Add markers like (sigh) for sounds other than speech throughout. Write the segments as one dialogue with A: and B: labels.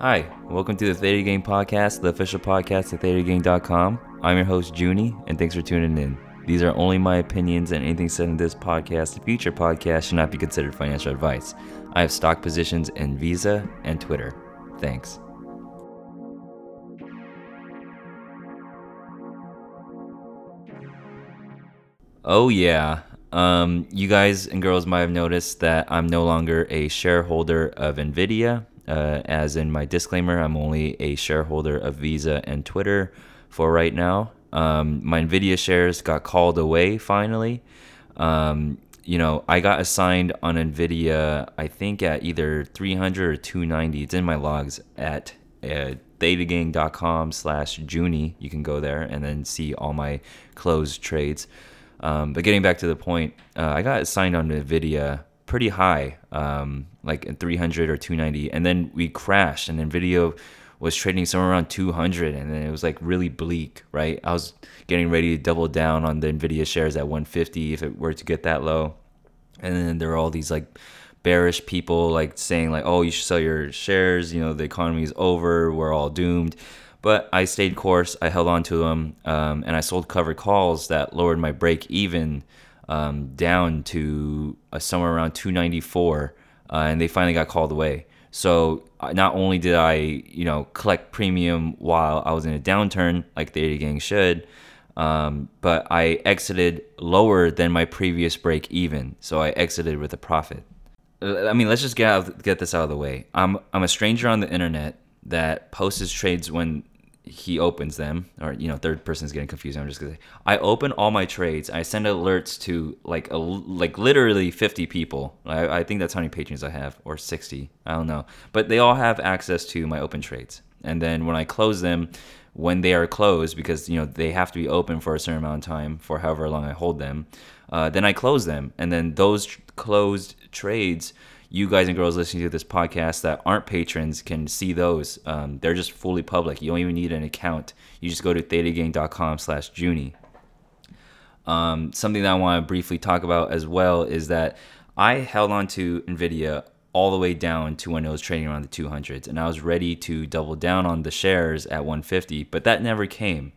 A: Hi, welcome to the Theta Gang podcast, the official podcast at thetagang.com. I'm your host, Junie, and thanks for tuning in. These are only my opinions, and anything said in this podcast and future podcasts should not be considered financial advice. I have stock positions in Visa and Twitter. Thanks. Oh, yeah. Um, you guys and girls might have noticed that I'm no longer a shareholder of NVIDIA. Uh, as in my disclaimer, I'm only a shareholder of Visa and Twitter for right now. Um, my NVIDIA shares got called away finally. Um, you know, I got assigned on NVIDIA, I think at either 300 or 290. It's in my logs at uh, thetagang.com slash Junie. You can go there and then see all my closed trades. Um, but getting back to the point, uh, I got assigned on NVIDIA pretty high, um, like in 300 or 290. And then we crashed, and NVIDIA was trading somewhere around 200. And then it was like really bleak, right? I was getting ready to double down on the NVIDIA shares at 150 if it were to get that low. And then there were all these like bearish people like saying like, oh, you should sell your shares. You know, the economy is over. We're all doomed. But I stayed course. I held on to them, um, and I sold covered calls that lowered my break even um, down to uh, somewhere around 294, uh, and they finally got called away. So uh, not only did I, you know, collect premium while I was in a downturn, like the Theta Gang should, um, but I exited lower than my previous break even. So I exited with a profit. I mean, let's just get out, get this out of the way. I'm I'm a stranger on the internet that posts trades when he opens them or you know third person is getting confused i'm just gonna say i open all my trades i send alerts to like a like literally 50 people. I, I think that's how many patrons i have or 60 i don't know. But they all have access to my open trades. And then when i close them when they are closed because you know they have to be open for a certain amount of time for however long i hold them uh, then i close them. And then those closed trades you guys and girls listening to this podcast that aren't patrons can see those. Um, they're just fully public. You don't even need an account. You just go to thetagang.com slash Junie. Um, something that I want to briefly talk about as well is that I held on to NVIDIA all the way down to when it was trading around the 200s, and I was ready to double down on the shares at 150, but that never came.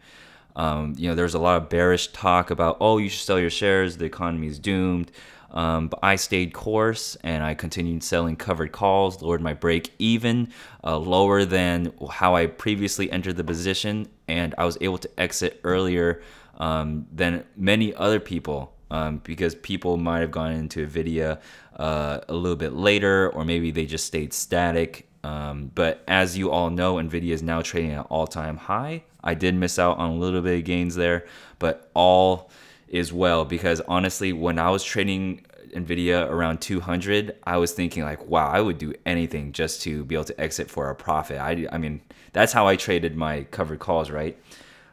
A: Um, you know, there's a lot of bearish talk about, oh, you should sell your shares, the economy is doomed. Um, but I stayed course and I continued selling covered calls, lowered my break even uh, lower than how I previously entered the position, and I was able to exit earlier um, than many other people um, because people might have gone into NVIDIA uh, a little bit later, or maybe they just stayed static. Um, but as you all know, NVIDIA is now trading at all time high. I did miss out on a little bit of gains there, but all is well because honestly, when I was trading Nvidia around 200, I was thinking like, wow, I would do anything just to be able to exit for a profit. I, I mean, that's how I traded my covered calls, right?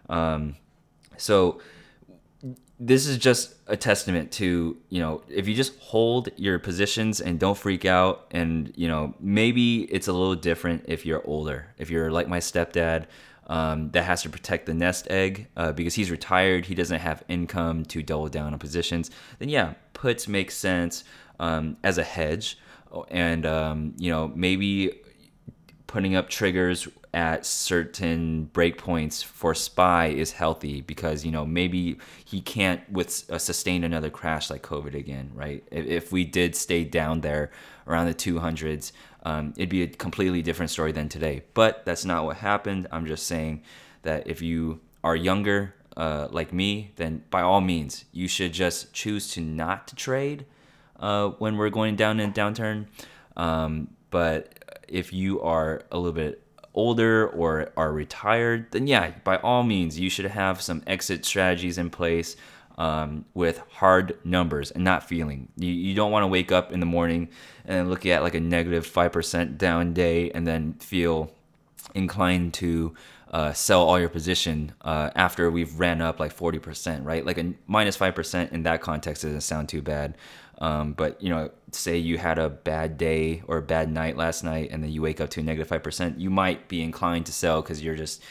A: Um, so this is just a testament to you know if you just hold your positions and don't freak out and you know maybe it's a little different if you're older if you're like my stepdad um, that has to protect the nest egg uh, because he's retired. He doesn't have income to double down on positions. Then yeah, puts make sense um, as a hedge, and um, you know maybe putting up triggers at certain breakpoints for spy is healthy because you know maybe he can't with uh, sustain another crash like covid again right if, if we did stay down there around the 200s um, it'd be a completely different story than today. But that's not what happened. I'm just saying that if you are younger, uh, like me, then by all means, you should just choose to not to trade uh, when we're going down in downturn. Um, but if you are a little bit older or are retired, then yeah, by all means, you should have some exit strategies in place um, with hard numbers and not feeling. You, you don't want to wake up in the morning and look at like a negative 5% down day and then feel inclined to uh, sell all your position uh, after we've ran up like 40%, right? Like a minus 5% in that context doesn't sound too bad. Um, but you know, say you had a bad day or a bad night last night, and then you wake up to a negative five percent, you might be inclined to sell because you're just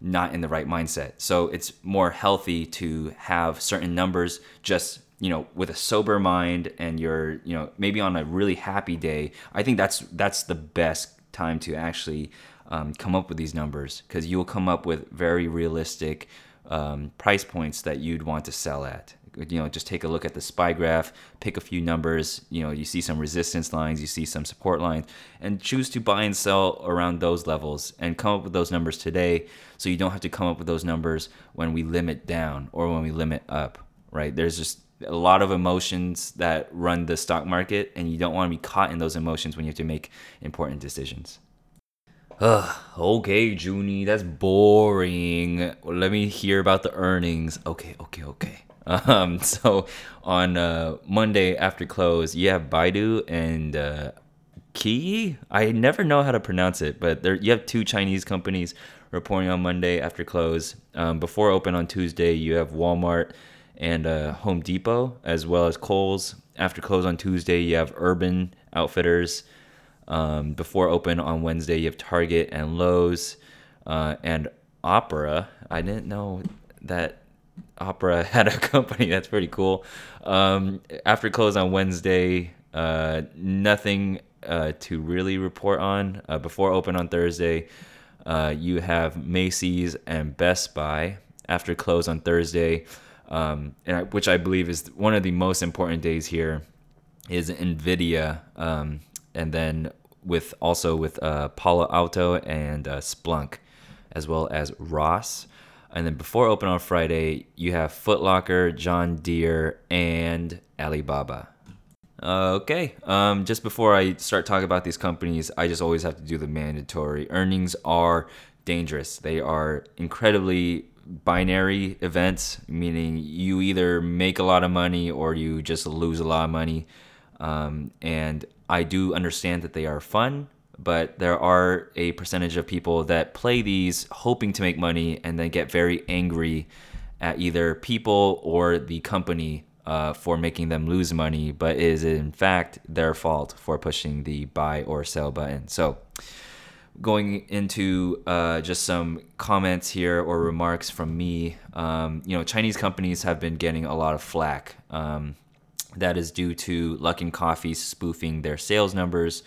A: not in the right mindset. So it's more healthy to have certain numbers just you know with a sober mind and you're you know maybe on a really happy day i think that's that's the best time to actually um, come up with these numbers because you'll come up with very realistic um, price points that you'd want to sell at you know just take a look at the spy graph pick a few numbers you know you see some resistance lines you see some support lines and choose to buy and sell around those levels and come up with those numbers today so you don't have to come up with those numbers when we limit down or when we limit up right there's just a lot of emotions that run the stock market and you don't want to be caught in those emotions when you have to make important decisions Ugh, (sighs) okay, Junie, that's boring. Let me hear about the earnings. Okay, okay, okay. Um, (laughs) so on uh, Monday after close, you have Baidu and uh. I never know how to pronounce it, but there you have two Chinese companies reporting on Monday after close. Um, before open on Tuesday, you have Walmart and uh, Home Depot, as well as Kohl's. After close on Tuesday, you have Urban Outfitters. Um, before open on Wednesday, you have Target and Lowe's uh, and Opera. I didn't know that Opera (laughs) had a company. That's pretty cool. Um, after close on Wednesday, uh, nothing uh, to really report on. Uh, before open on Thursday, uh, you have Macy's and Best Buy. After close on Thursday, um, I, which I believe is one of the most important days here, is Nvidia, um, and then with also with uh, Palo Alto and uh, Splunk, as well as Ross. And then before open on Friday, you have Footlocker, John Deere, and Alibaba. Okay, um, just before I start talking about these companies, I just always have to do the mandatory. Earnings are dangerous. They are incredibly binary events, meaning you either make a lot of money or you just lose a lot of money. Um, and I do understand that they are fun, but there are a percentage of people that play these hoping to make money and then get very angry at either people or the company uh, for making them lose money, but is in fact their fault for pushing the buy or sell button. So, going into uh, just some comments here or remarks from me, um, you know, Chinese companies have been getting a lot of flack. Um, that is due to Luckin Coffee spoofing their sales numbers.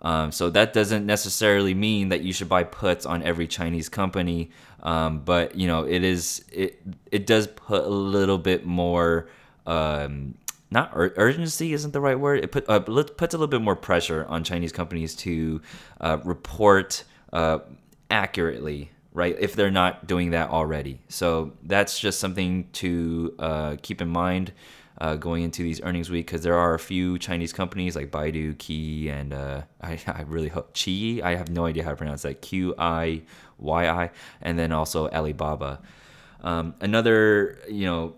A: Um, so that doesn't necessarily mean that you should buy puts on every Chinese company, um, but you know it is it it does put a little bit more. Um, not ur- urgency isn't the right word. It put uh, puts a little bit more pressure on Chinese companies to uh, report uh, accurately, right? If they're not doing that already, so that's just something to uh, keep in mind uh, going into these earnings week because there are a few Chinese companies like Baidu, Qi, and uh, (laughs) I, I really hope Qi. I have no idea how to pronounce that. Q I Y I, and then also Alibaba. Um, another you know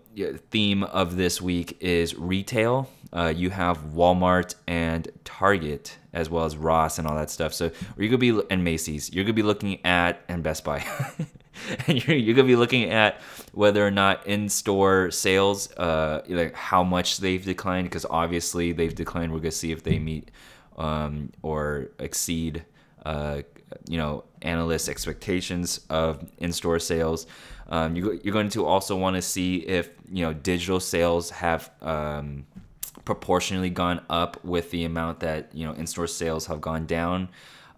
A: theme of this week is retail. Uh, you have Walmart and Target as well as Ross and all that stuff. So you're gonna be and Macy's. You're gonna be looking at and Best Buy. (laughs) (laughs) and you're, you're gonna be looking at whether or not in-store sales, uh, like how much they've declined, because obviously they've declined. We're gonna see if they meet um, or exceed, uh, you know, analysts' expectations of in-store sales. Um, you, you're going to also want to see if you know digital sales have um, proportionally gone up with the amount that you know in-store sales have gone down.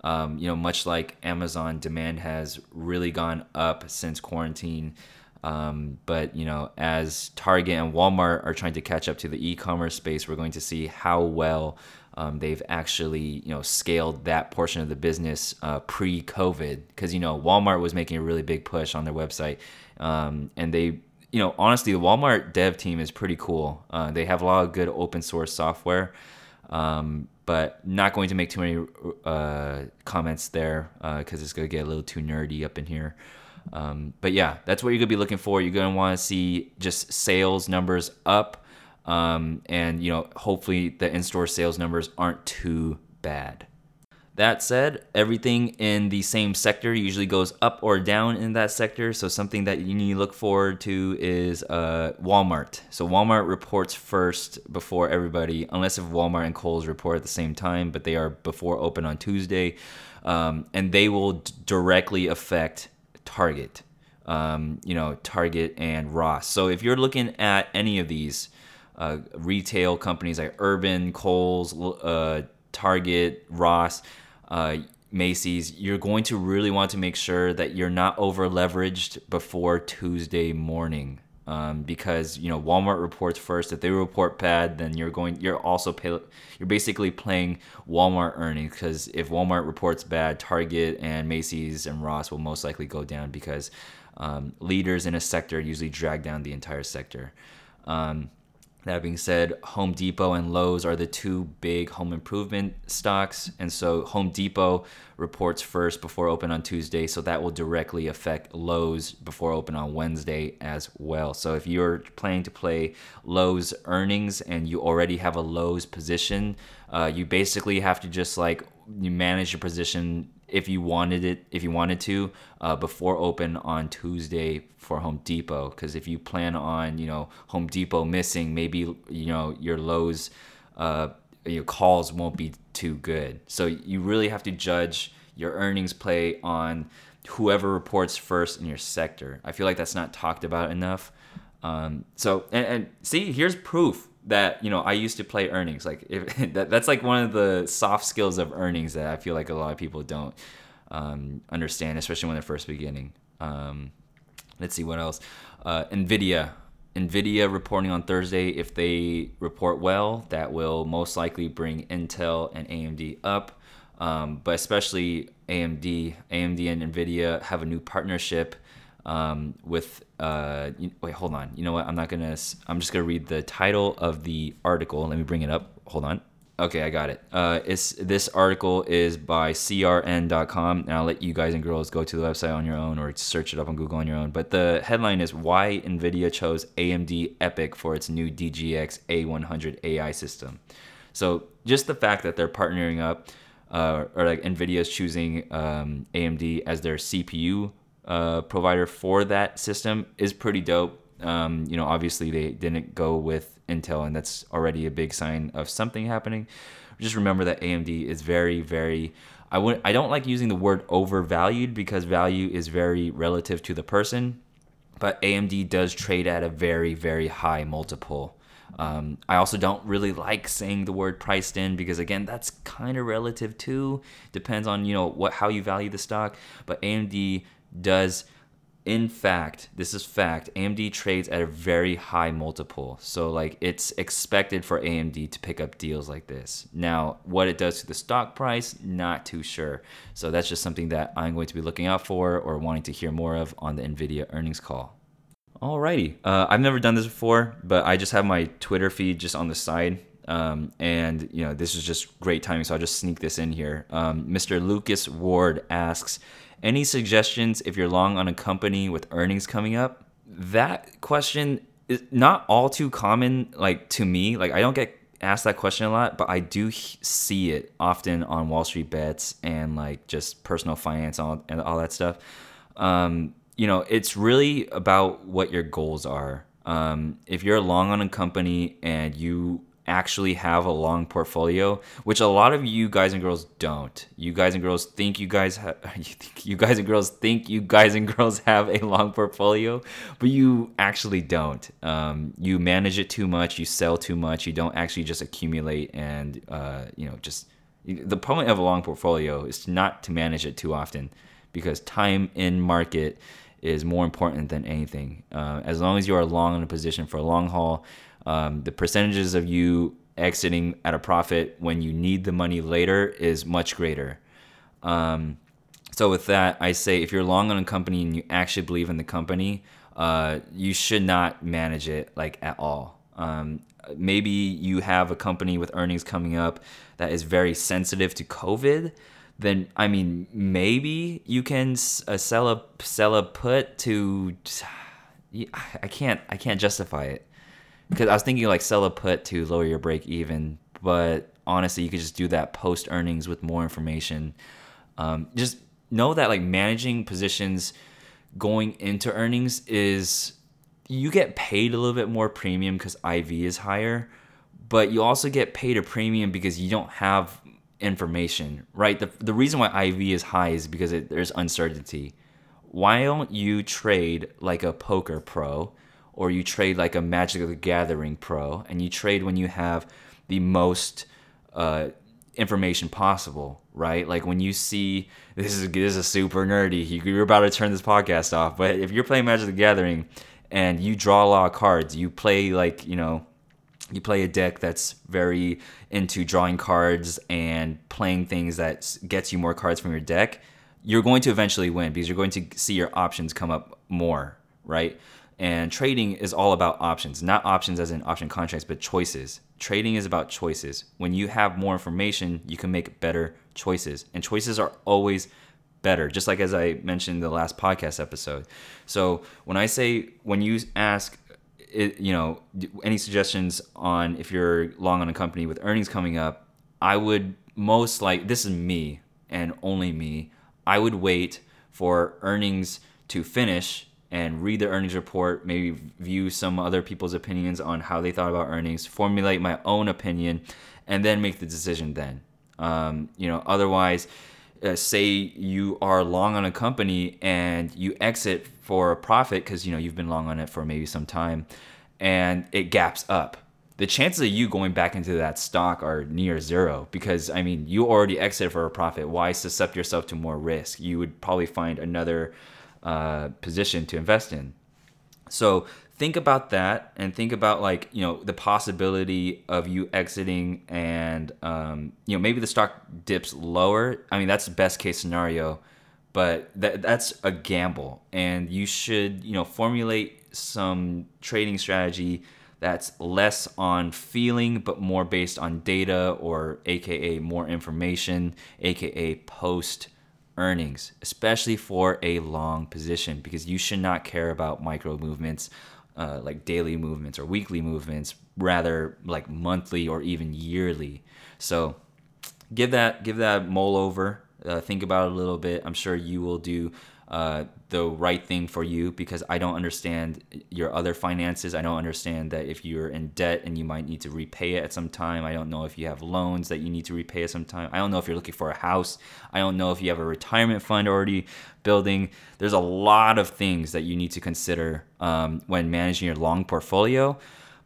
A: Um, you know, much like Amazon, demand has really gone up since quarantine. Um, but you know, as Target and Walmart are trying to catch up to the e-commerce space, we're going to see how well um, they've actually you know scaled that portion of the business uh, pre-COVID. Because you know, Walmart was making a really big push on their website, um, and they you know honestly, the Walmart dev team is pretty cool. Uh, they have a lot of good open source software. Um, but not going to make too many uh, comments there because uh, it's going to get a little too nerdy up in here. Um, but yeah, that's what you're going to be looking for. You're going to want to see just sales numbers up, um, and you know, hopefully the in-store sales numbers aren't too bad. That said, everything in the same sector usually goes up or down in that sector. So something that you need to look forward to is uh, Walmart. So Walmart reports first before everybody, unless if Walmart and Kohl's report at the same time, but they are before open on Tuesday, um, and they will d- directly affect Target. Um, you know, Target and Ross. So if you're looking at any of these uh, retail companies like Urban, Kohl's, uh, Target, Ross uh, Macy's, you're going to really want to make sure that you're not over leveraged before Tuesday morning. Um, because you know Walmart reports first. If they report bad, then you're going. You're also pay, you're basically playing Walmart earnings because if Walmart reports bad, Target and Macy's and Ross will most likely go down because um, leaders in a sector usually drag down the entire sector. Um, that being said, Home Depot and Lowe's are the two big home improvement stocks. And so Home Depot reports first before open on Tuesday. So that will directly affect Lowe's before open on Wednesday as well. So if you're planning to play Lowe's earnings and you already have a Lowe's position, uh, you basically have to just like you manage your position if you wanted it if you wanted to uh, before open on tuesday for home depot. Because if you plan on you know home depot missing maybe you know your Lowe's, uh, your calls won't be too good. So you really have to judge your earnings play on whoever reports first in your sector. I feel like that's not talked about enough. Um, so and, and see here's proof that you know I used to play earnings. Like if, (laughs) that, that's like one of the soft skills of earnings that I feel like a lot of people don't um, understand, especially when they're first beginning. Um, let's see what else. Uh, Nvidia. Nvidia reporting on Thursday. If they report well, that will most likely bring Intel and AMD up. Um, but especially AMD, AMD and Nvidia have a new partnership um, with uh, you, wait hold on. You know what? I'm not gonna i'm just gonna read the title of the article. Let me bring it up. Hold on. Okay i got it. Uh, it's this article is by crn.com and i'll let you guys and girls go to the website on your own or search it up on google on your own. But the headline is why nvidia chose amd EPYC for its new dgx a100 ai system. So just the fact that they're partnering up uh, or like nvidia is choosing um, amd as their cpu uh, provider for that system is pretty dope. Um, you know, obviously they didn't go with Intel, and that's already a big sign of something happening. Just remember that AMD is very, very. I would. I don't like using the word overvalued because value is very relative to the person, but AMD does trade at a very, very high multiple. Um, I also don't really like saying the word priced in because again, that's kind of relative too. Depends on you know what how you value the stock. But AMD does in fact, this is fact, AMD trades at a very high multiple. So like it's expected for AMD to pick up deals like this. Now, what it does to the stock price, not too sure. So that's just something that I'm going to be looking out for or wanting to hear more of on the Nvidia earnings call. Alrighty, uh, I've never done this before, but I just have my Twitter feed just on the side. Um, and you know this is just great timing, so I'll just sneak this in here. Um, Mr. Lucas Ward asks, any suggestions if you're long on a company with earnings coming up? That question is not all too common, like to me. Like I don't get asked that question a lot, but I do see it often on Wall Street bets and like just personal finance and all, and all that stuff. Um, you know, it's really about what your goals are. Um, if you're long on a company and you actually have a long portfolio, which a lot of you guys and girls don't. You guys and girls think you guys have (laughs) you guys and girls think you guys and girls (laughs) have a long portfolio, but you actually don't. Um, you manage it too much, you sell too much, you don't actually just accumulate and uh, you know just the point of a long portfolio is not to manage it too often because time in market is more important than anything. Uh, as long as you are long in a position for a long haul, um, the percentages of you exiting at a profit when you need the money later is much greater. Um, so with that, I say if you're long on a company and you actually believe in the company, uh, you should not manage it like at all. Um, maybe you have a company with earnings coming up that is very sensitive to COVID. Then I mean, maybe you can uh, sell a sell a put to. (sighs) I can't I can't justify it because I was thinking like sell a put to lower your break even, but honestly, you could just do that post earnings with more information. Um, just know that like managing positions going into earnings is you get paid a little bit more premium because IV is higher, but you also get paid a premium because you don't have information, right? The, the reason why IV is high is because it, there's uncertainty. Why don't you trade like a poker pro or you trade like a Magic the Gathering pro, and you trade when you have the most uh, information possible. right? Like when you see this is this is super nerdy. You're about to turn this podcast off, but if you're playing Magic the Gathering and you draw a lot of cards, you play like you know you play a deck that's very into drawing cards and playing things that gets you more cards from your deck, you're going to eventually win because you're going to see your options come up more, right? And trading is all about options, not options as in option contracts, but choices. Trading is about choices. When you have more information, you can make better choices. And choices are always better, just like as I mentioned in the last podcast episode. So when I say, when you ask, you know, any suggestions on if you're long on a company with earnings coming up, I would most like, this is me and only me, I would wait for earnings to finish and read the earnings report, maybe view some other people's opinions on how they thought about earnings, formulate my own opinion, and then make the decision then. Um, you know, otherwise, uh, say you are long on a company and you exit for a profit because you know you've been long on it for maybe some time, and it gaps up. The chances of you going back into that stock are near zero because I mean you already exited for a profit. Why suscept yourself to more risk? You would probably find another uh, position to invest in. So think about that and think about like you know the possibility of you exiting and um, you know maybe the stock dips lower. I mean that's the best case scenario, but that that's a gamble, and you should you know formulate some trading strategy that's less on feeling but more based on data or aka more information aka post earnings, especially for a long position, because you should not care about micro movements, uh, like daily movements or weekly movements, rather like monthly or even yearly. So give that give that mull over. Uh, think about it a little bit. I'm sure you will do uh, the right thing for you because I don't understand your other finances. I don't understand that if you're in debt and you might need to repay it at some time. I don't know if you have loans that you need to repay at some time. I don't know if you're looking for a house. I don't know if you have a retirement fund already building. There's a lot of things that you need to consider um, when managing your long portfolio.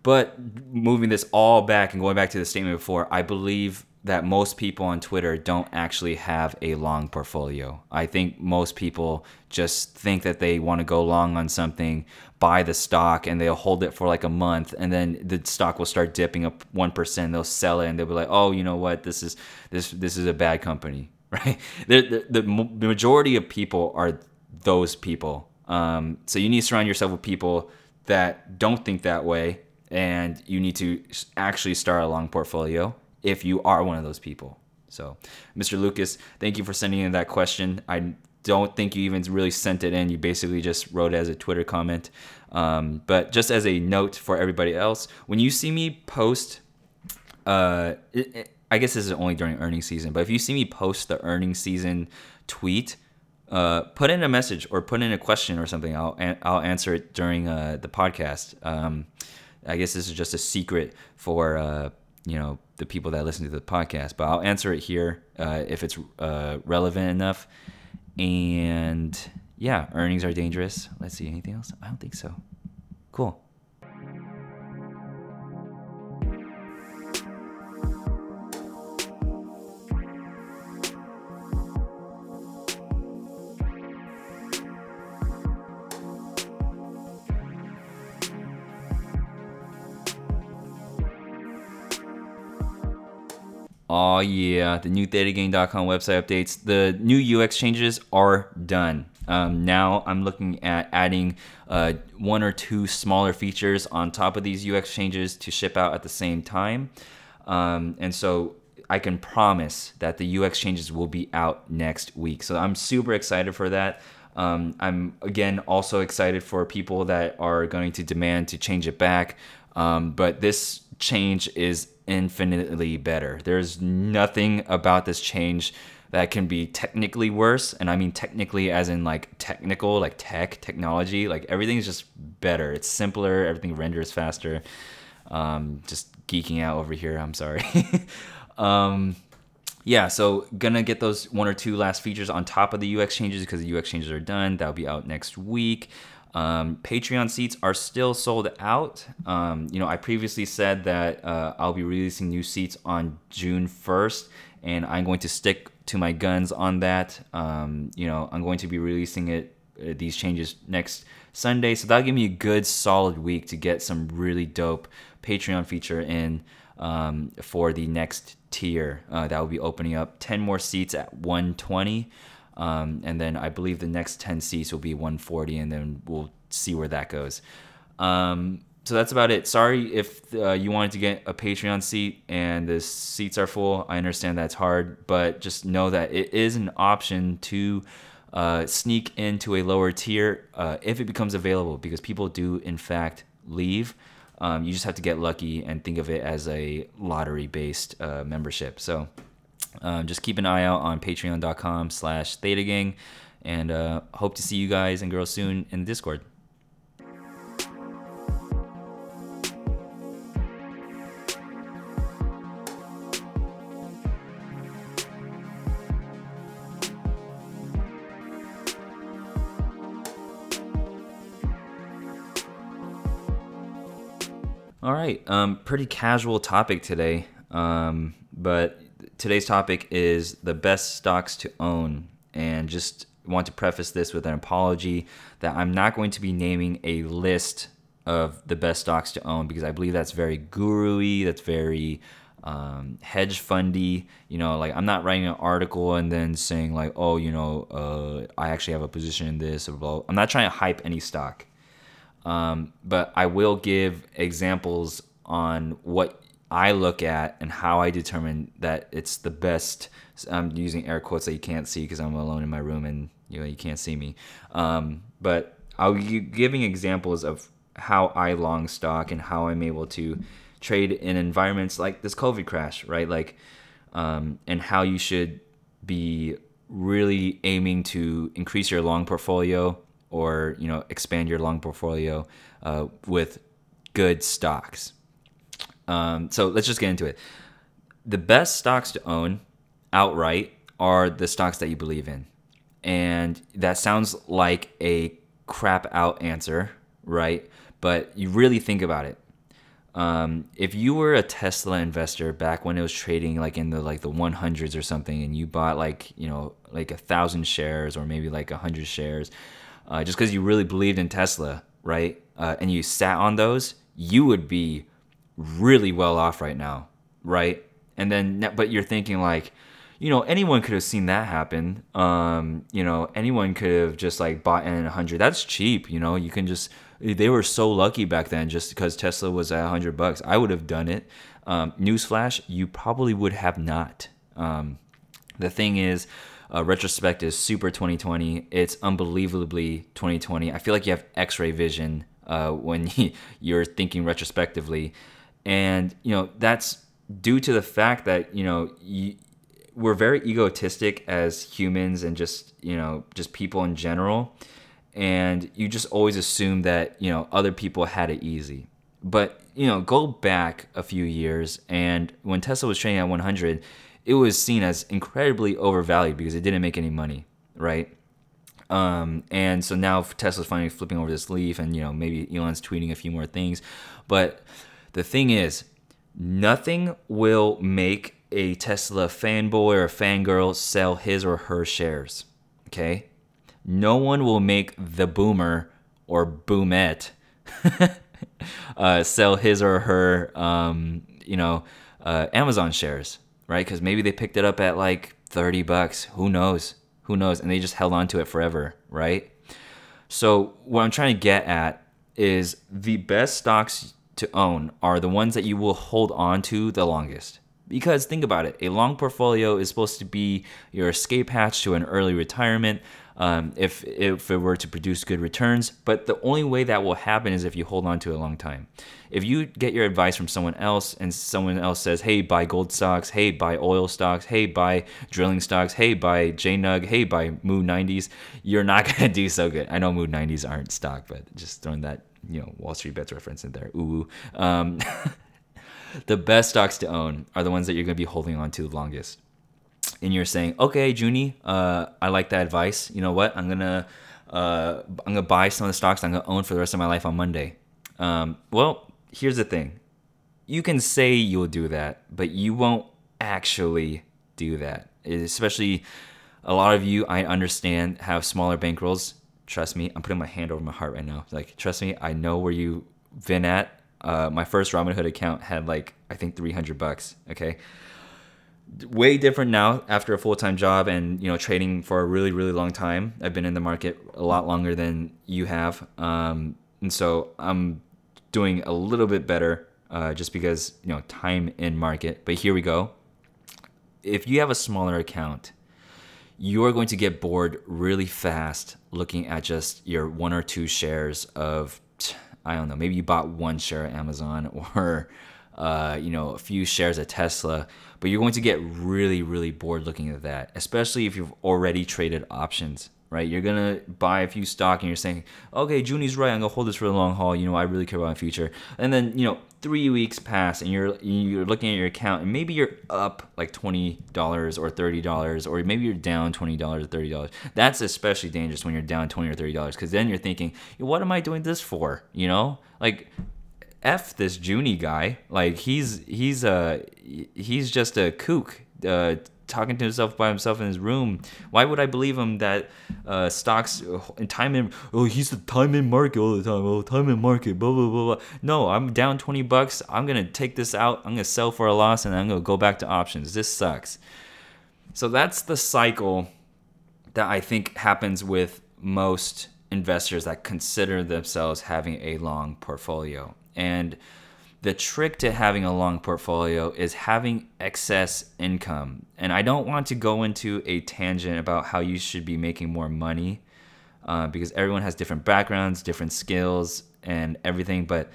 A: But moving this all back and going back to the statement before, I believe that most people on Twitter don't actually have a long portfolio. I think most people just think that they want to go long on something, buy the stock, and they'll hold it for like a month, and then the stock will start dipping up one percent. They'll sell it, and they'll be like, "Oh, you know what? This is this this is a bad company." (laughs) Right? The the, the majority of people are those people. Um, so you need to surround yourself with people that don't think that way, and you need to actually start a long portfolio if you are one of those people. So, Mr. Lucas, thank you for sending in that question. I don't think you even really sent it in. You basically just wrote it as a Twitter comment. Um, but just as a note for everybody else, when you see me post, uh, I guess this is only during earnings season, but if you see me post the earnings season tweet, uh, put in a message or put in a question or something. I'll I'll answer it during uh, the podcast. Um, I guess this is just a secret for uh, you know the people that listen to the podcast, but I'll answer it here uh, if it's uh, relevant enough. And yeah, earnings are dangerous. Let's see, anything else? I don't think so. Cool. Oh yeah, the new ThetaGang.com website updates. The new UX changes are done. Um, now I'm looking at adding uh, one or two smaller features on top of these UX changes to ship out at the same time. Um, and so I can promise that the UX changes will be out next week. So I'm super excited for that. Um, I'm again also excited for people that are going to demand to change it back. Um, but this change is infinitely better. There's nothing about this change that can be technically worse. And I mean technically as in like technical, like tech, technology. Like everything's just better. It's simpler, everything renders faster. Um, just geeking out over here, I'm sorry. (laughs) um, yeah, so gonna get those one or two last features on top of the UX changes because the UX changes are done. That'll be out next week. Um, Patreon seats are still sold out. Um, you know, I previously said that uh, I'll be releasing new seats on June 1st, and I'm going to stick to my guns on that. Um, you know, I'm going to be releasing it uh, these changes next Sunday, so that'll give me a good solid week to get some really dope Patreon feature in um, for the next tier uh, that will be opening up 10 more seats at 120 um, and then i believe the next 10 seats will be 140 and then we'll see where that goes. Um, so that's about it. Sorry if uh, you wanted to get a patreon seat and the seats are full. I understand that's hard but just know that it is an option to uh, sneak into a lower tier uh, if it becomes available because people do in fact leave. Um, you just have to get lucky and think of it as a lottery based uh, membership. So um, just keep an eye out on patreon.com slash theta gang and uh, hope to see you guys and girls soon in the Discord. All right, um, pretty casual topic today, um, but today's topic is the best stocks to own, and just want to preface this with an apology that I'm not going to be naming a list of the best stocks to own because I believe that's very guru-y, that's very um, hedge fundy. You know, like I'm not writing an article and then saying like, oh, you know, uh, I actually have a position in this. Or blah. I'm not trying to hype any stock. Um, but I will give examples on what I look at and how I determine that it's the best. I'm using air quotes that you can't see because I'm alone in my room and you know you can't see me. Um, but I'll be giving examples of how I long stock and how I'm able to trade in environments like this COVID crash, right? Like, um, and how you should be really aiming to increase your long portfolio or you know expand your long portfolio uh, with good stocks. Um, so let's just get into it. The best stocks to own outright are the stocks that you believe in, and that sounds like a crap out answer, right? But you really think about it. Um, if you were a Tesla investor back when it was trading like in the like the 100s or something, and you bought like you know like a thousand shares or maybe like a hundred shares, uh, just because you really believed in Tesla, right? Uh, and you sat on those, you would be really well off right now, right? And then, but you're thinking like, you know, anyone could have seen that happen. Um, you know, anyone could have just like bought in a hundred. That's cheap. You know, you can just. They were so lucky back then, just because Tesla was at hundred bucks. I would have done it. Um, newsflash: you probably would have not. Um, the thing is, uh, retrospect is super 2020. It's unbelievably 2020. I feel like you have X-ray vision uh, when (laughs) you're thinking retrospectively, and you know that's due to the fact that you know you, we're very egotistic as humans and just you know just people in general, and you just always assume that you know other people had it easy. But you know, go back a few years, and when Tesla was trading at 100 it was seen as incredibly overvalued because it didn't make any money, right? Um, and so now Tesla's finally flipping over this leaf, and you know maybe Elon's tweeting a few more things, but the thing is, nothing will make a Tesla fanboy or a fangirl sell his or her shares. Okay, no one will make the boomer or boomette (laughs) uh, sell his or her, um, you know, uh, Amazon shares right? Because maybe they picked it up at like 30 bucks. Who knows? Who knows? And they just held on to it forever, right? So, what I'm trying to get at is the best stocks to own are the ones that you will hold on to the longest. Because think about it, a long portfolio is supposed to be your escape hatch to an early retirement um, if, if it were to produce good returns. But the only way that will happen is if you hold on to it a long time. If you get your advice from someone else and someone else says, hey, buy gold stocks, hey, buy oil stocks, hey, buy drilling stocks, hey, buy JNUG, hey, buy Mood 90s, you're not (laughs) going to do so good. I know Mood 90s aren't stock, but just throwing that, you know, Wall Street Bets reference in there. Ooh. Um, (laughs) the best stocks to own are the ones that you're going to be holding on to the longest and you're saying, okay, Junie, uh, I like that advice. You know what? I'm gonna uh, I'm gonna buy some of the stocks I'm gonna own for the rest of my life on Monday. Um, well, here's the thing: you can say you'll do that, but you won't actually do that. Especially a lot of you, I understand, have smaller bankrolls. Trust me, I'm putting my hand over my heart right now. Like, trust me, I know where you've been at. Uh, my first Robinhood account had like I think 300 bucks. Okay, way different now after a full-time job and you know trading for a really really long time. I've been in the market a lot longer than you have. Um, and so i'm doing a little bit better uh, just because you know time in market. But here we go. If you have a smaller account you're going to get bored really fast looking at just your one or two shares of i don't know maybe you bought one share of amazon (laughs) or uh, you know a few shares of tesla but you're going to get really really bored looking at that especially if you've already traded options right? You're gonna buy a few stock and you're saying okay junie's right i'm gonna hold this for the long haul you know i really care about my future. And then you know three weeks pass and you're you're looking at your account and maybe you're up like $20 or $30 or maybe you're down $20 or $30 that's especially dangerous when you're down 20 or $30 because then you're thinking what am i doing this for? You know? Like f this Junie guy. Like he's he's a he's just a kook. Uh, talking to himself by himself in his room. Why would I believe him that uh, stocks and time in oh he's the time in market all the time. Oh time in market blah blah blah blah. No, I'm down twenty bucks. I'm gonna take this out. I'm gonna sell for a loss and I'm gonna go back to options. This sucks. So that's the cycle that I think happens with most investors that consider themselves having a long portfolio. And the trick to having a long portfolio is having excess income. And I don't want to go into a tangent about how you should be making more money uh, because everyone has different backgrounds, different skills, and everything. But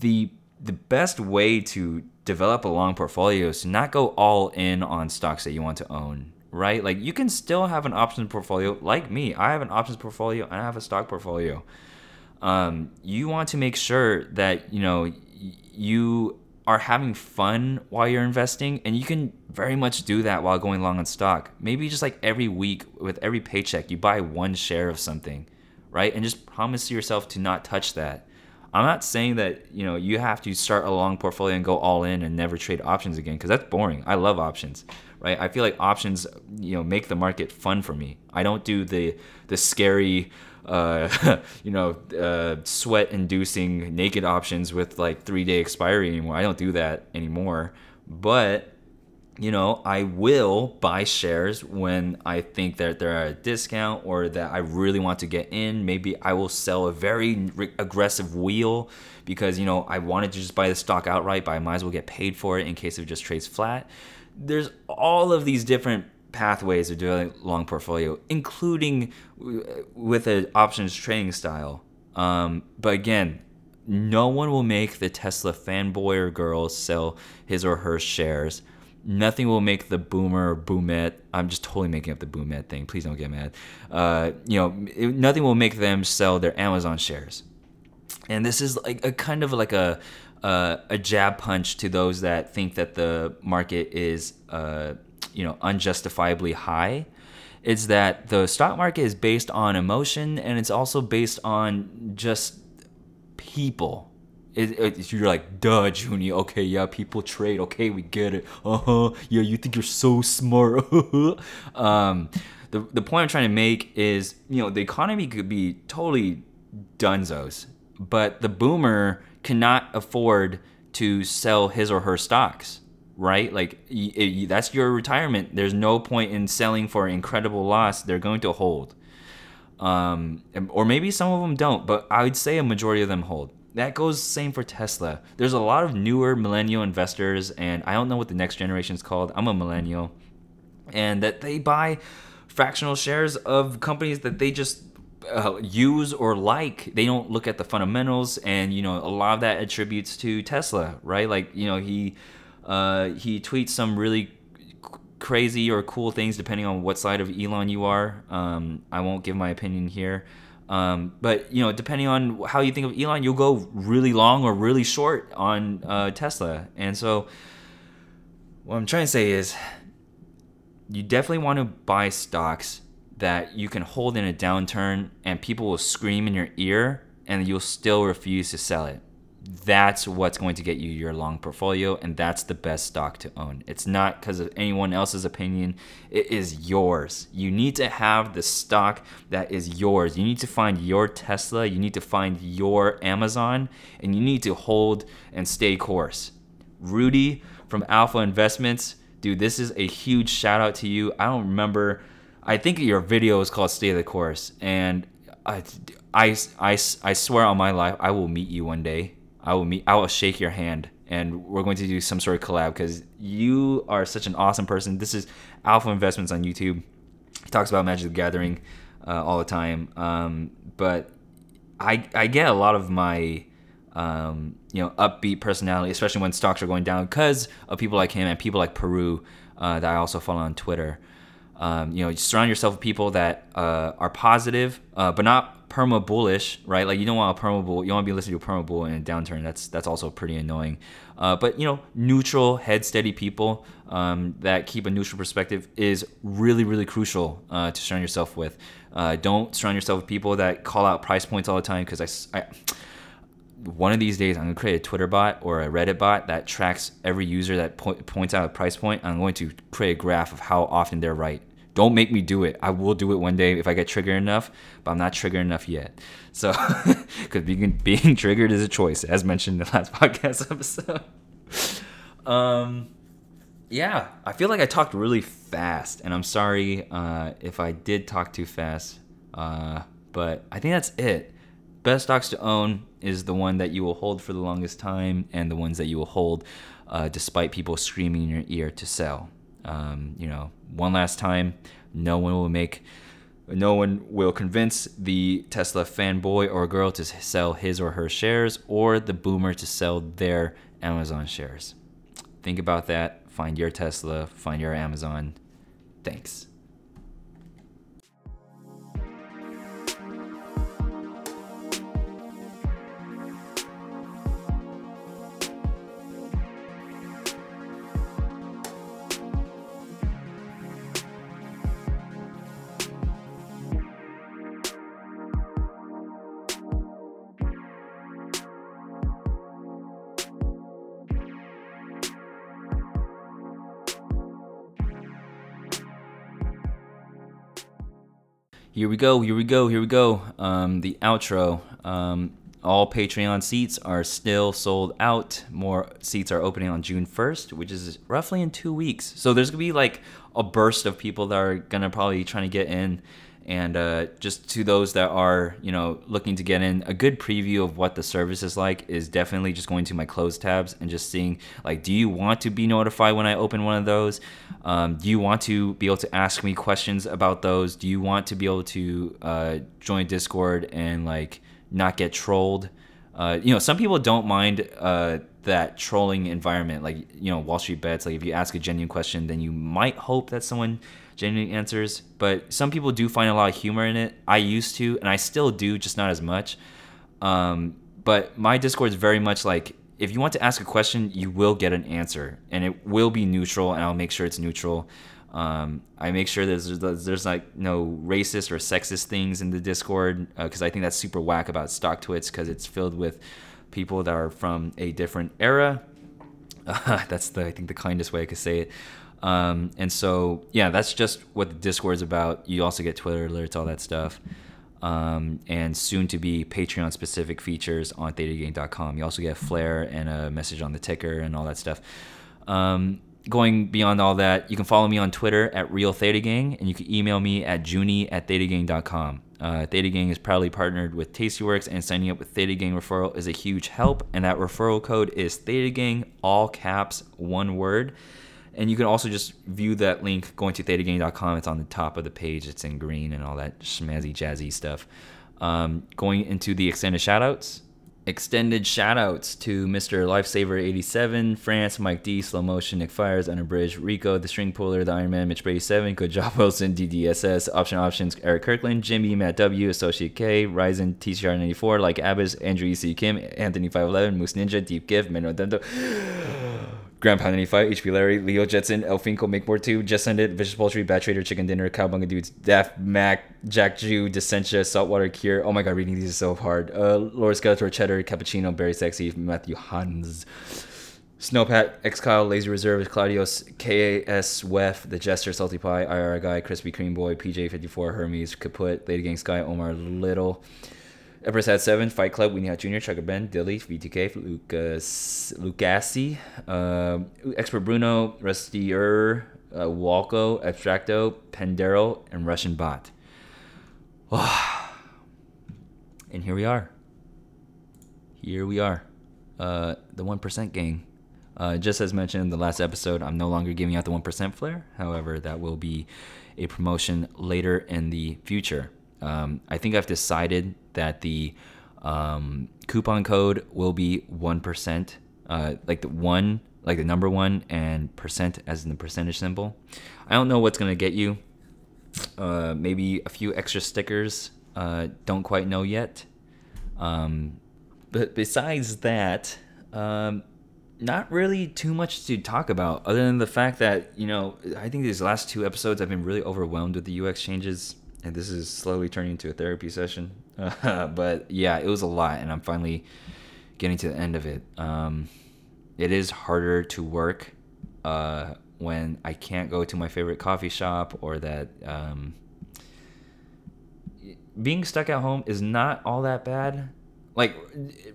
A: the the best way to develop a long portfolio is to not go all in on stocks that you want to own, right? Like you can still have an options portfolio, like me. I have an options portfolio and I have a stock portfolio um, you want to make sure that you know you are having fun while you're investing and you can very much do that while going long on stock. Maybe just like every week with every paycheck you buy one share of something right? And just promise yourself to not touch that. I'm not saying that you know you have to start a long portfolio and go all in and never trade options again because that's boring. I love options right? I feel like options you know make the market fun for me. I don't do the the scary uh, (laughs) you know, uh, sweat-inducing naked options with like three-day expiry anymore. I don't do that anymore. But you know, I will buy shares when I think that they're at a discount or that I really want to get in. Maybe I will sell a very re- aggressive wheel because, you know, I wanted to just buy the stock outright, but I might as well get paid for it in case it just trades flat. There's all of these different pathways of doing long portfolio, including with an options trading style. Um, but again, no one will make the Tesla fanboy or girl sell his or her shares. Nothing will make the boomer or boomette. I'm just totally making up the boomette thing. Please don't get mad. Uh, you know, nothing will make them sell their Amazon shares. And this is like a kind of like a uh, a jab punch to those that think that the market is uh, you know unjustifiably high is that the stock market is based on emotion and it's also based on just people it, it, you're like, duh, Junie. Okay, yeah, people trade. Okay, we get it. Uh huh. Yeah, you think you're so smart. (laughs) um, the the point I'm trying to make is, you know, the economy could be totally dunzos, but the boomer cannot afford to sell his or her stocks right? Like that's your retirement. There's no point in selling for incredible loss. They're going to hold, um, or maybe some of them don't, but I would say a majority of them hold. That goes same for Tesla. There's a lot of newer millennial investors, and I don't know what the next generation is called. I'm a millennial, and that they buy fractional shares of companies that they just uh, use or like they don't look at the fundamentals and you know a lot of that attributes to tesla right like you know he uh, he tweets some really crazy or cool things depending on what side of Elon you are. Um, I won't give my opinion here. Um, but you know, depending on how you think of Elon, you'll go really long or really short on uh, Tesla. And so, what I'm trying to say is, you definitely want to buy stocks that you can hold in a downturn, and people will scream in your ear, and you'll still refuse to sell it that's what's going to get you your long portfolio and that's the best stock to own. It's not because of anyone else's opinion. It is yours. You need to have the stock that is yours. You need to find your tesla. You need to find your amazon and you need to hold and stay course. Rudy from alpha investments dude this is a huge shout out to you. I don't remember i think your video is called stay the course and I, I, I, I swear on my life i will meet you one day I will meet. I will shake your hand, and we're going to do some sort of collab because you are such an awesome person. This is Alpha Investments on YouTube. He talks about Magic the Gathering uh, all the time, um, but I I get a lot of my um, you know upbeat personality, especially when stocks are going down, because of people like him and people like Peru uh, that I also follow on Twitter. Um, you know, you surround yourself with people that uh, are positive, uh, but not perma bullish, right? Like you don't want a perma bull, you want to be listening to a perma bull in a downturn. That's that's also pretty annoying. Uh, but you know, neutral, head steady people um, that keep a neutral perspective is really really crucial uh, to surround yourself with. Uh, don't surround yourself with people that call out price points all the time because I, I one of these days I'm gonna create a Twitter bot or a Reddit bot that tracks every user that po- points out a price point. I'm going to create a graph of how often they're right. Don't make me do it. I will do it one day if I get triggered enough, but I'm not triggered enough yet. So, (laughs) because being being triggered is a choice, as mentioned in the (laughs) last podcast episode. um, yeah, I feel like I talked really fast, and I'm sorry uh, if I did talk too fast. Uh, but I think that's it. Best stocks to own is the one that you will hold for the longest time, and the ones that you will hold uh, despite people screaming in your ear to sell. Um, you know, one last time, no one will make, no one will convince the Tesla fanboy or girl to sell his or her shares, or the boomer to sell their Amazon shares. Think about that. Find your Tesla. Find your Amazon. Thanks. Here we go. Here we go. Here we go. Um, the outro. Um, all Patreon seats are still sold out. More seats are opening on June 1st, which is roughly in two weeks. So there's gonna be like a burst of people that are gonna probably trying to get in and uh, just to those that are you know looking to get in a good preview of what the service is like is definitely just going to my closed tabs and just seeing like do you want to be notified when i open one of those? Um, do you want to be able to ask me questions about those? Do you want to be able to uh, join discord and like not get trolled? Uh, you know some people don't mind uh, that trolling environment like you know wall street bets like if you ask a genuine question then you might hope that someone genuine answers. But some people do find a lot of humor in it. I used to, and I still do, just not as much. Um, but my Discord is very much like if you want to ask a question, you will get an answer, and it will be neutral, and I'll make sure it's neutral. Um, I make sure there's, there's, like no racist or sexist things in the Discord because uh, I think that's super whack about StockTwits because it's filled with people that are from a different era. Uh, (laughs) that's the I think the kindest way I could say it. Um, and so, yeah, that's just what the Discord is about. You also get Twitter alerts, all that stuff. Um, and soon to be Patreon specific features on thetagang.com. You also get Flare and a message on the ticker and all that stuff. Um, going beyond all that, you can follow me on Twitter at Real Theta Gang, and you can email me at junie at thetagang.com. Uh, is proudly partnered with Tastyworks, and signing up with Theta Gang referral is a huge help. And that referral code is Theta Gang, all caps, one word. And you can also just view that link going to thetagang.com. It's on the top of the page. It's in green and all that schmazzy jazzy stuff. Um, going into the extended shoutouts. Extended shoutouts to Mr. Lifesaver87, France, Mike D, Slow Motion, Nick Fires, Unabridged, Rico, The String Puller, The Iron Man, Mitch Brady 7, Good Job Wilson, DDSS, Option Options, Eric Kirkland, Jimmy, Matt W, Associate K, Ryzen, TCR94, Like Abbas, Andrew EC Kim, Anthony511, Moose Ninja, Deep Gift, Menno Dento. Grandpa 95, HP Larry, Leo Jetson, El Make More 2, Just Ended, Vicious Poultry, Bad Trader, Chicken Dinner, Cowbunga Dudes, Daft Mac, Jack Jew, Dissentia, Saltwater Cure. Oh my god, reading these is so hard. Uh, Lord Skeletor, Cheddar, Cappuccino, Very Sexy, Matthew Hans. Snowpat, X Kyle, Lazy Reserve, Claudios, KAS, Wef, The Jester, Salty Pie, IR Guy, Crispy Cream Boy, PJ54, Hermes, Kaput, Lady Gang Sky, Omar Little, Had seven. Fight Club. Winnie Hat Jr. Chugga Ben. Dilly. VTK. Lucas. Lucasi. Uh, Expert Bruno. Rustier. Uh, Walco. Abstracto. Pendero. And Russian Bot. (sighs) and here we are. Here we are. Uh, the 1% gang. Uh, just as mentioned in the last episode, I'm no longer giving out the 1% flare. However, that will be a promotion later in the future. Um, I think I've decided that the um, coupon code will be 1%, uh, like the one, like the number one, and percent as in the percentage symbol. I don't know what's going to get you. Uh, maybe a few extra stickers. Uh, don't quite know yet. Um, but besides that, um, not really too much to talk about other than the fact that, you know, I think these last two episodes I've been really overwhelmed with the UX changes and this is slowly turning into a therapy session. Uh, (laughs) but yeah, it was a lot, and I'm finally getting to the end of it. Um, it is harder to work uh, when I can't go to my favorite coffee shop or that. Um, being stuck at home is not all that bad. Like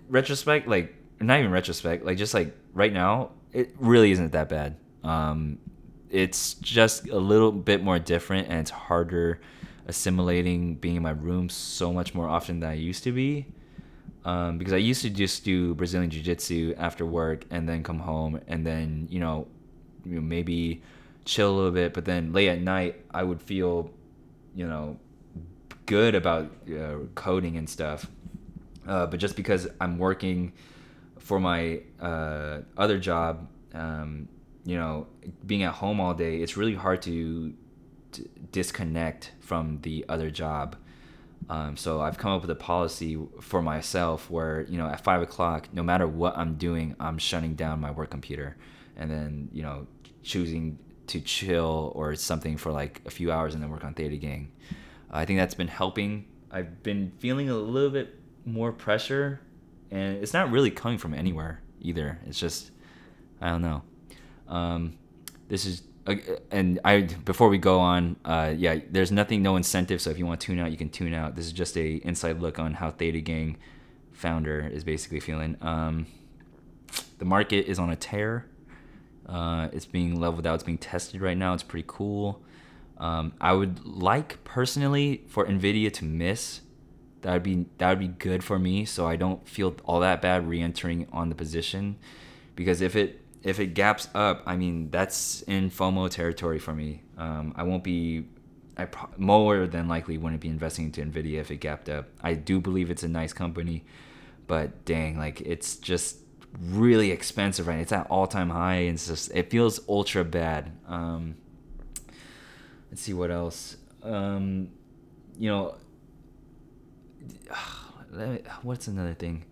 A: retrospect, like not even retrospect, like just like right now, it really isn't that bad. Um, it's just a little bit more different, and it's harder assimilating being in my room so much more often than I used to be. Um, because I used to just do Brazilian Jiu Jitsu after work and then come home and then, you know, you know, maybe chill a little bit. But then late at night, I would feel, you know, good about uh, coding and stuff. Uh, but just because I'm working for my uh, other job, um, you know, being at home all day, it's really hard to disconnect from the other job. Um, so I've come up with a policy for myself where you know at five o'clock, no matter what I'm doing, I'm shutting down my work computer, and then you know choosing to chill or something for like a few hours and then work on Theta Gang. I think that's been helping. I've been feeling a little bit more pressure, and it's not really coming from anywhere either. It's just I don't know. Um, this is and I before we go on, uh, yeah, there's nothing, no incentive. So if you want to tune out, you can tune out. This is just a inside look on how Theta Gang founder is basically feeling. Um, the market is on a tear. Uh, it's being leveled out. It's being tested right now. It's pretty cool. Um, I would like personally for Nvidia to miss. That would be that would be good for me, so I don't feel all that bad re-entering on the position. Because if it if it gaps up, I mean that's in FOMO territory for me. Um, I won't be. I pro- more than likely wouldn't be investing into Nvidia if it gapped up. I do believe it's a nice company, but dang, like it's just really expensive right. It's at all time high, and it's just it feels ultra bad. Um, let's see what else. Um, you know, (sighs) what's another thing?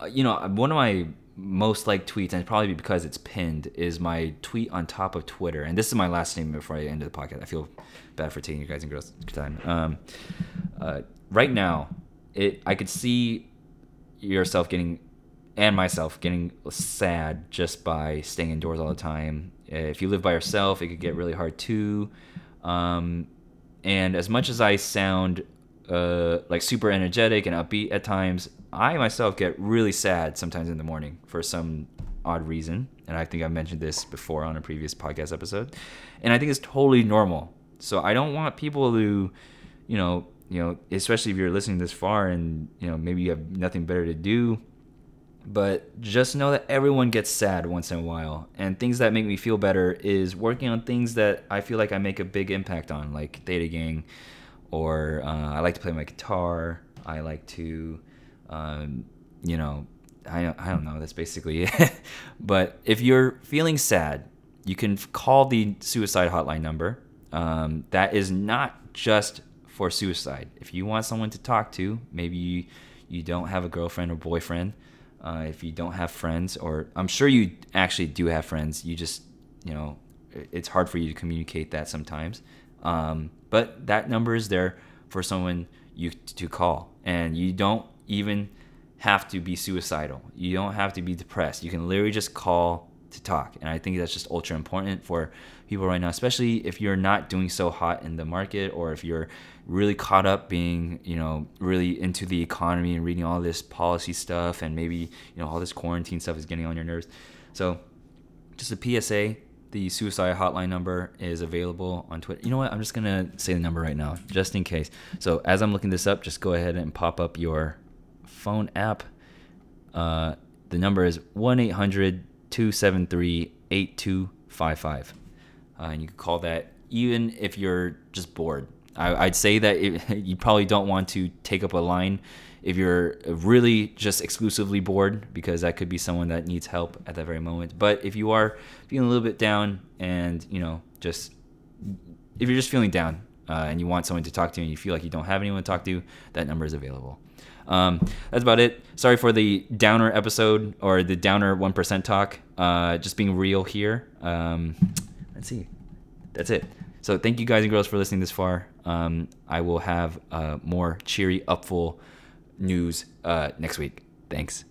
A: Uh, you know, one of my most liked tweets, and probably because it's pinned, is my tweet on top of Twitter. And this is my last name before I end the podcast. I feel bad for taking you guys and girls time. Um, uh, right now, it I could see yourself getting and myself getting sad just by staying indoors all the time. If you live by yourself, it could get really hard too. Um, and as much as I sound uh, like super energetic and upbeat at times, I myself get really sad sometimes in the morning for some odd reason. And I think I've mentioned this before on a previous podcast episode. And I think it's totally normal. So I don't want people to, you know, you know, especially if you're listening this far and, you know, maybe you have nothing better to do. But just know that everyone gets sad once in a while. And things that make me feel better is working on things that I feel like I make a big impact on, like Theta Gang, or uh, I like to play my guitar. I like to um, you know, I, I don't know. That's basically it. (laughs) but if you're feeling sad, you can call the suicide hotline number. Um, that is not just for suicide. If you want someone to talk to, maybe you, you don't have a girlfriend or boyfriend, Uh, if you don't have friends, or I'm sure you actually do have friends, you just, you know, it's hard for you to communicate that sometimes. Um, but that number is there for someone you to call, and you don't even have to be suicidal. You don't have to be depressed. You can literally just call to talk, and I think that's just ultra important for people right now, especially if you're not doing so hot in the market, or if you're really caught up being, you know, really into the economy and reading all this policy stuff, and maybe you know all this quarantine stuff is getting on your nerves. So, just a PSA the suicide hotline number is available on Twitter. You know what? I'm just gonna say the number right now, just in case. So as I'm looking this up, just go ahead and pop up your phone app. Uh, the number is 1-800-273-8255. Uh, and you can call that even if you're just bored. I, would say that it, (laughs) you probably don't want to take up a line if you're really just exclusively bored, because that could be someone that needs help at that very moment. But if you are feeling a little bit down and, you know, just if you're just feeling down uh, and you want someone to talk to and you feel like you don't have anyone to talk to, that number is available. Um, that's about it. Sorry for the downer episode or the downer 1% talk. Uh, just being real here. Um, let's see. That's it. So thank you guys and girls for listening this far. Um, I will have uh, more cheery, upful news uh, next week. Thanks.